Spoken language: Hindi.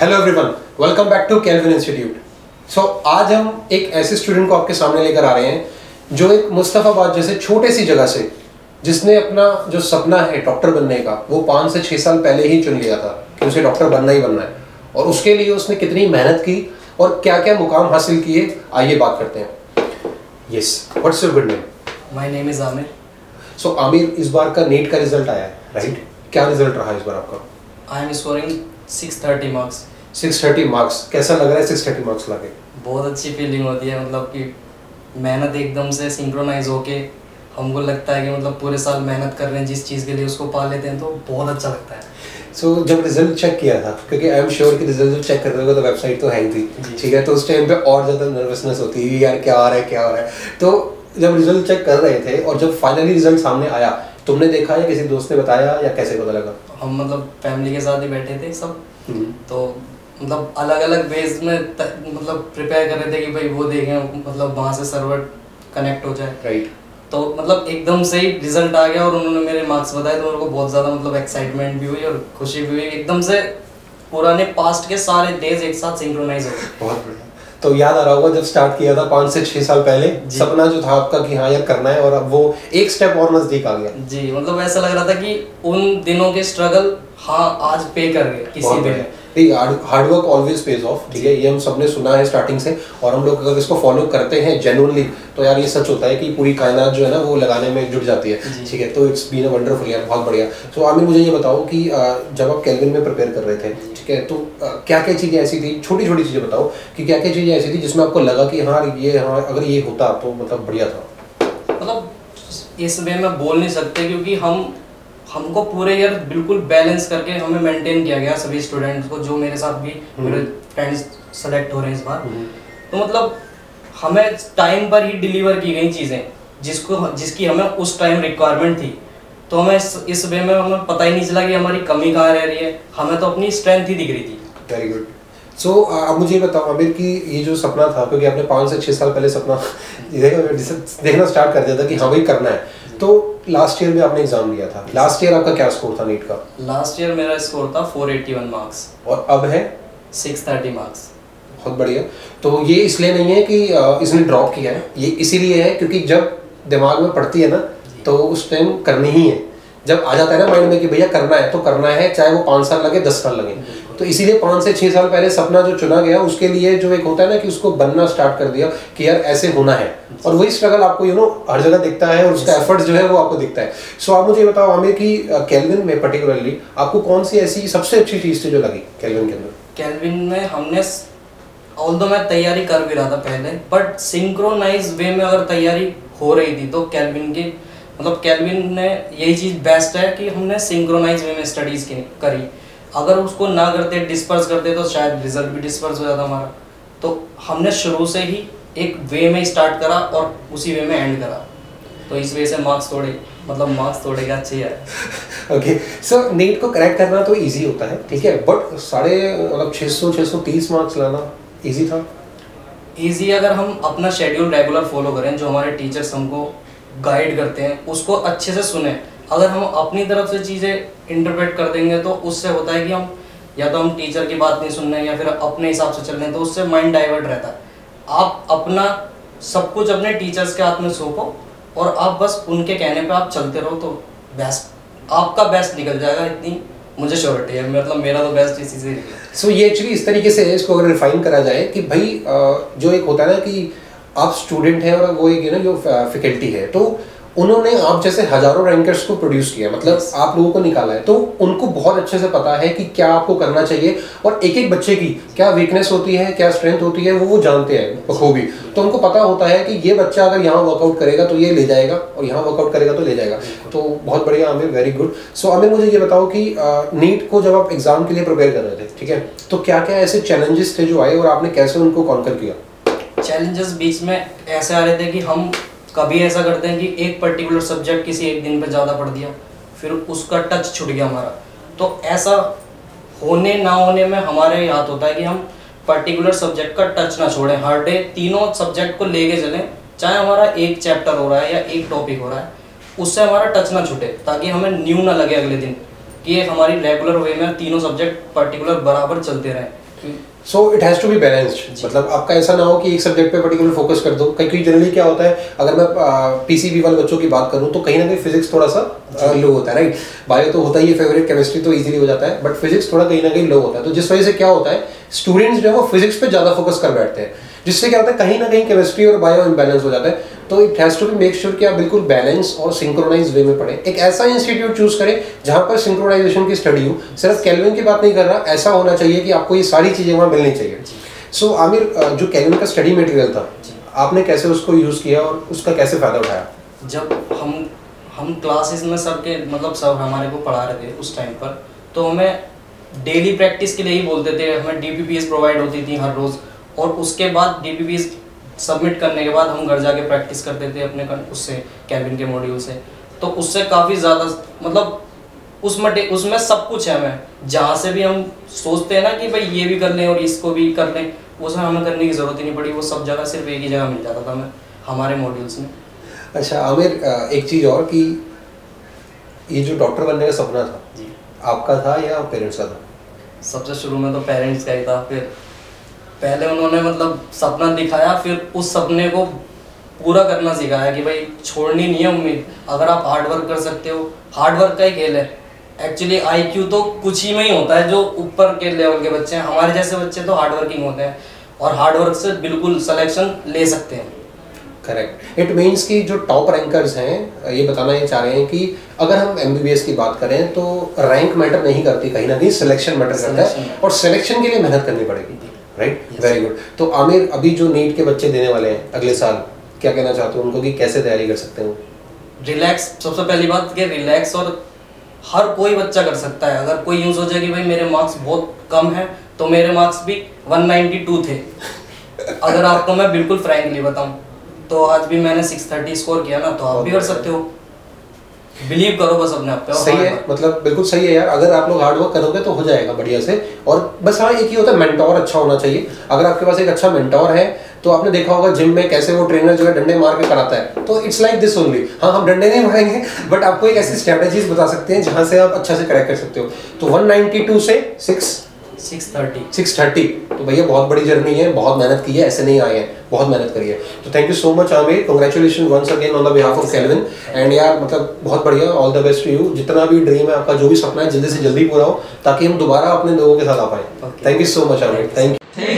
Hello everyone welcome back to Calvin institute so आज हम एक ऐसे स्टूडेंट को आपके सामने लेकर आ रहे हैं जो एक मुस्तफ़ाबाद जैसे छोटे सी जगह से जिसने अपना जो सपना है डॉक्टर बनने का वो पाँच से छः साल पहले ही चुन लिया था कि उसे डॉक्टर बनना ही बनना है। और उसके लिए उसने कितनी मेहनत की और क्या क्या मुकाम हासिल किए आइए बात करते हैं। Yes what's your good name my name is Aamir so Aamir इस बार का नीट का रिज़ल्ट आया है राइट right? क्या रिज़ल्ट रहा इस बार आपका? I am scoring 630 marks 630 marks कैसा लग रहा है 630 मार्क्स लाके? बहुत अच्छी फीलिंग होती है मतलब कि मेहनत एकदम से सिंक्रोनाइज होके हमको लगता है कि मतलब पूरे साल मेहनत कर रहे हैं जिस चीज़ के लिए उसको पा लेते हैं तो बहुत अच्छा लगता है। सो so, जब रिज़ल्ट चेक किया था क्योंकि आई एम श्योर कि रिज़ल्ट जब चेक कर रहे हो तो वेबसाइट तो है ही थी ठीक है? तो उस टाइम पे और ज़्यादा नर्वसनेस होती है यार क्या आ रहा है क्या आ रहा है? तो जब रिज़ल्ट चेक कर रहे थे और जब फाइनली रिज़ल्ट सामने आया तुमने देखा या किसी दोस्त ने बताया या कैसे पता लगा? हम मतलब फैमिली के साथ ही बैठे थे सब। हम्म। तो मतलब अलग अलग बेस में मतलब प्रिपेयर कर रहे थे कि भाई वो देखें मतलब वहाँ से सर्वर कनेक्ट हो जाए। राइट तो मतलब एकदम से ही रिज़ल्ट आ गया और उन्होंने मेरे मार्क्स बताए तो मेरे को बहुत ज़्यादा मतलब एक्साइटमेंट भी हुई और खुशी भी हुई। एकदम से पुराने पास्ट के सारे डेज़ एक साथ सिंक्रोनाइज हो गए। बहुत बढ़िया। तो याद आ रहा होगा जब स्टार्ट किया था पाँच से छह साल पहले सपना जो था आपका कि हाँ यार करना है और अब वो एक स्टेप और नज़दीक आ गया। जी मतलब ऐसा लग रहा था कि उन दिनों के स्ट्रगल हाँ आज पे कर गए किसी दिन। बढ़िया hard work always pays off ठीक है? ये हम सबने सुना है स्टार्टिंग से और हम लोग अगर इसको फॉलो करते हैं जेनुअनली तो यार ये सच होता है कि पूरी कायनात जो है ना वो लगाने में जुट जाती है ठीक है? तो इट्स बीन अ वंडरफुल यार बहुत बढ़िया। सो आमिर मुझे ये बताओ कि जब आप कैलविन में प्रिपेयर कर रहे थे ठीक है? तो क्या क्या चीज़ें ऐसी थी? छोटी छोटी चीज़ें बताओ कि क्या क्या चीज़ें ऐसी थी जिसमें आपको लगा कि हाँ ये हाँ अगर ये होता तो मतलब बढ़िया था? मतलब इस वे में बोल नहीं सकते क्योंकि हम हमको पूरे ईयर बिल्कुल बैलेंस करके हमें मेंटेन किया गया सभी स्टूडेंट्स को जो मेरे साथ भी मेरे फ्रेंड्स सेलेक्ट हो रहे हैं इस बार। तो मतलब हमें टाइम पर ही डिलीवर की गई चीज़ें जिसको जिसकी हमें उस टाइम रिक्वायरमेंट थी। तो हमें इस, इस वे में हमें पता ही नहीं चला कि हमारी कमी कहाँ रह रही है। हमें तो अपनी स्ट्रेंथ ही दिख रही थी। वेरी गुड सो अब मुझे बताओ आमिर कि ये जो सपना था क्योंकि आपने पाँच से छः साल पहले सपना देखना स्टार्ट कर दिया था कि हाँ भाई करना है। तो लास्ट ईयर में आपने एग्ज़ाम दिया था। लास्ट ईयर आपका क्या स्कोर था नीट का? लास्ट ईयर मेरा स्कोर था 481 मार्क्स और अब है? 630 मार्क्स बहुत बढ़िया। तो ये इसलिए नहीं है कि इसने ड्रॉप किया है। ये इसीलिए है क्योंकि जब दिमाग में पड़ती है ना तो उस टाइम करनी ही है। जब आ जाता है ना माइंड में कि भैया करना है तो करना है चाहे वो पाँच साल लगे दस साल लगे। तो इसीलिए पाँच से छः साल पहले सपना जो चुना गया, उसके लिए जो एक होता है ना कि उसको बनना स्टार्ट कर दिया कि यार ऐसे होना है। और वही स्ट्रगल आपको यू नो हर जगह दिखता है और उसका एफर्ट जो है वो आपको दिखता है। सो आप मुझे बताओ, आमिर कि कैलविन में पर्टिकुलरली आपको कौन सी ऐसी सबसे अच्छी चीज़ थी जो लगी कैलविन के अंदर? कैलविन में हमने ऑल मैं तैयारी कर भी रहा था पहले बट सिंक्रोनाइज वे में अगर तैयारी हो रही थी तो कैलविन की मतलब कैलविन ने यही चीज़ बेस्ट है कि हमने सिंक्रोनाइज वे में स्टडीज़ करी। अगर उसको ना करते डिस्पर्स करते तो शायद रिज़ल्ट भी डिस्पर्स हो जाता हमारा। तो हमने शुरू से ही एक वे में स्टार्ट करा और उसी वे में एंड करा। तो इस वजह से मार्क्स थोड़े मतलब मार्क्स थोड़े के अच्छे ही। ओके सो नीट को करेक्ट करना तो इजी होता है ठीक है? बट साढ़े मतलब छः सौ छः सौ तीस मार्क्स लाना इजी था? इजी अगर हम अपना शेड्यूल रेगुलर फॉलो करें जो हमारे टीचर्स हमको गाइड करते हैं उसको अच्छे से सुने अगर हम अपनी तरफ़ से चीज़ें इंटरप्रेट कर देंगे तो उससे होता है कि हम या तो हम टीचर की बात नहीं सुन रहे या फिर अपने हिसाब से चल रहे हैं तो उससे माइंड डाइवर्ट रहता है। आप अपना सब कुछ अपने टीचर्स के हाथ में सौंपो और आप बस उनके कहने पे आप चलते रहो तो बेस्ट आपका बेस्ट निकल जाएगा, इतनी मुझे श्योरिटी है। मतलब मेरा तो बेस्ट इसी से सो ये एक्चुअली इस तरीके से इसको अगर रिफाइन करा जाए कि भाई जो एक होता है ना कि आप स्टूडेंट हैं और वो एक नो जो फैकल्टी है तो उन्होंने आप जैसे हज़ारों रैंकर्स को प्रोड्यूस किया मतलब आप लोगों को निकाला है। तो उनको बहुत अच्छे से पता है कि क्या आपको करना चाहिए और एक एक बच्चे की क्या वीकनेस होती है क्या स्ट्रेंथ होती है वो वो जानते हैं बखूबी। तो उनको पता होता है कि ये बच्चा अगर यहाँ वर्कआउट करेगा तो ये ले जाएगा और यहाँ वर्कआउट करेगा तो ले जाएगा। तो बहुत बढ़िया Aamir very good so Aamir मुझे ये बताओ कि नीट को जब आप एग्ज़ाम के लिए प्रिपेयर कर रहे थे ठीक है? तो क्या क्या ऐसे चैलेंजेस थे जो आए और आपने कैसे उनको कॉन्कर किया? चैलेंजेस बीच में ऐसे आ रहे थे कि हम कभी ऐसा करते हैं कि एक पर्टिकुलर सब्जेक्ट किसी एक दिन पर ज़्यादा पढ़ दिया, फिर उसका टच छूट गया हमारा। तो ऐसा होने ना होने में हमारे हाथ होता है कि हम पर्टिकुलर सब्जेक्ट का टच ना छोड़ें। हर डे तीनों सब्जेक्ट को लेके चलें, चाहे हमारा एक चैप्टर हो रहा है या एक टॉपिक हो रहा है, उससे हमारा टच ना छूटे, ताकि हमें न्यू ना लगे अगले दिन कि हमारी रेगुलर वे में तीनों सब्जेक्ट पर्टिकुलर बराबर चलते रहें। So it has to be balanced मतलब आपका ऐसा ना हो कि एक सब्जेक्ट पे पर्टिकुलर फोकस कर दो। कहीं जनरली क्या होता है अगर मैं पीसीबी वाले बच्चों की बात करूँ तो कहीं ना कहीं फिजिक्स थोड़ा सा लो होता है राइट बायो तो होता ही है फेवरेट केमिस्ट्री तो इजीली हो जाता है बट फिजिक्स थोड़ा कहीं ना कहीं लो होता है। तो जिस वजह से क्या होता है स्टूडेंट्स जो है वो फिजिक्स पे ज़्यादा फोकस कर बैठते हैं। जिससे क्या होता है कहीं ना कहीं केमिस्ट्री और बायो इम्बैलेंस हो जाता है। तो it has to be make sure कि आप बिल्कुल बैलेंस और सिंक्रोनाइज वे में पढ़े। एक ऐसा इंस्टीट्यूट चूज़ करें जहाँ पर सिंक्रोनाइजेशन की स्टडी हो। सिर्फ़ कैलविन की बात नहीं कर रहा ऐसा होना चाहिए कि आपको ये सारी चीज़ें वहाँ मिलनी चाहिए। सो so, आमिर जो कैलविन का स्टडी मटेरियल था आपने कैसे उसको यूज़ किया और उसका कैसे फ़ायदा उठाया? जब हम हम क्लासेस में सर के मतलब सर हमारे को पढ़ा रहे थे उस टाइम पर तो हमें डेली प्रैक्टिस के लिए ही बोलते थे। हमें डीपीपीएस प्रोवाइड होती थी हर रोज़। और उसके बाद डी सबमिट करने के बाद हम घर जाके प्रैक्टिस करते थे अपने उससे कैबिन के मॉड्यूल से। तो उससे काफ़ी ज़्यादा मतलब उस मटे उसमें सब कुछ है हमें। जहाँ से भी हम सोचते हैं ना कि भाई ये भी कर लें और इसको भी कर लें उसमें हमें करने की ज़रूरत ही नहीं पड़ी। वो सब जगह सिर्फ़ एक ही जगह मिल जाता था हमें हमारे मॉड्यूल्स में। अच्छा आमिर एक चीज़ और कि ये जो डॉक्टर बनने का सपना था जी। आपका था या पेरेंट्स का था? सबसे शुरू में तो पेरेंट्स का ही था फिर पहले उन्होंने मतलब सपना दिखाया फिर उस सपने को पूरा करना सिखाया कि भाई छोड़नी नहीं है उम्मीद। अगर आप हार्ड वर्क कर सकते हो हार्ड वर्क का ही खेल है। एक्चुअली आईक्यू तो कुछ ही में ही होता है जो ऊपर के लेवल के बच्चे हैं। हमारे जैसे बच्चे तो हार्ड वर्किंग होते हैं और हार्ड वर्क से बिल्कुल सिलेक्शन ले सकते हैं। करेक्ट इट मीन्स कि जो टॉप रैंकर्स हैं ये बताना ये चाह रहे हैं कि अगर हम एमबीबीएस की बात करें तो रैंक मैटर नहीं करती कहीं ना कहीं सिलेक्शन मैटर करता है। और सिलेक्शन के लिए मेहनत करनी पड़ेगी। राइट वेरी गुड तो आमिर अभी जो नीट के बच्चे देने वाले हैं अगले साल क्या कहना चाहते हो उनको कि कैसे तैयारी कर सकते हो? रिलैक्स सबसे पहली बात कि रिलैक्स और हर कोई बच्चा कर सकता है। अगर कोई यूँ सोचे कि भाई मेरे मार्क्स बहुत कम हैं तो मेरे मार्क्स भी 192 थे। अगर आपको मैं बिल्कुल फ्रैंकली बताऊँ तो आज भी मैंने 630 स्कोर किया ना तो आप भी कर सकते हो। बिलीव करो बस अपने आप पे सही है मतलब बिल्कुल सही है यार। अगर आप लोग हार्ड वर्क करोगे तो हो जाएगा बढ़िया से। और बस हाँ एक ही होता है मेंटोर अच्छा होना चाहिए। अगर आपके पास एक अच्छा मेंटोर है तो आपने देखा होगा जिम में कैसे वो ट्रेनर जो है डंडे मार के कराता है। तो इट्स लाइक दिस ओनली हाँ हम डंडे नहीं मारेंगे बट आपको एक ऐसी स्ट्रेटेजीज बता सकते हैं जहाँ से आप अच्छा से करेक्ट कर सकते हो। तो 192 से 6 630 तो भैया बहुत बड़ी जर्नी है बहुत मेहनत की है ऐसे नहीं आए हैं बहुत मेहनत करी है। तो thank you so much Aamir. Congratulation once again on the behalf of Calvin and यार मतलब बहुत बढ़िया all the best to you जितना भी ड्रीम है आपका जो भी सपना है जल्दी से जल्दी पूरा हो ताकि हम दोबारा अपने लोगों के साथ आ पाए। Thank you so much Aamir. Thank you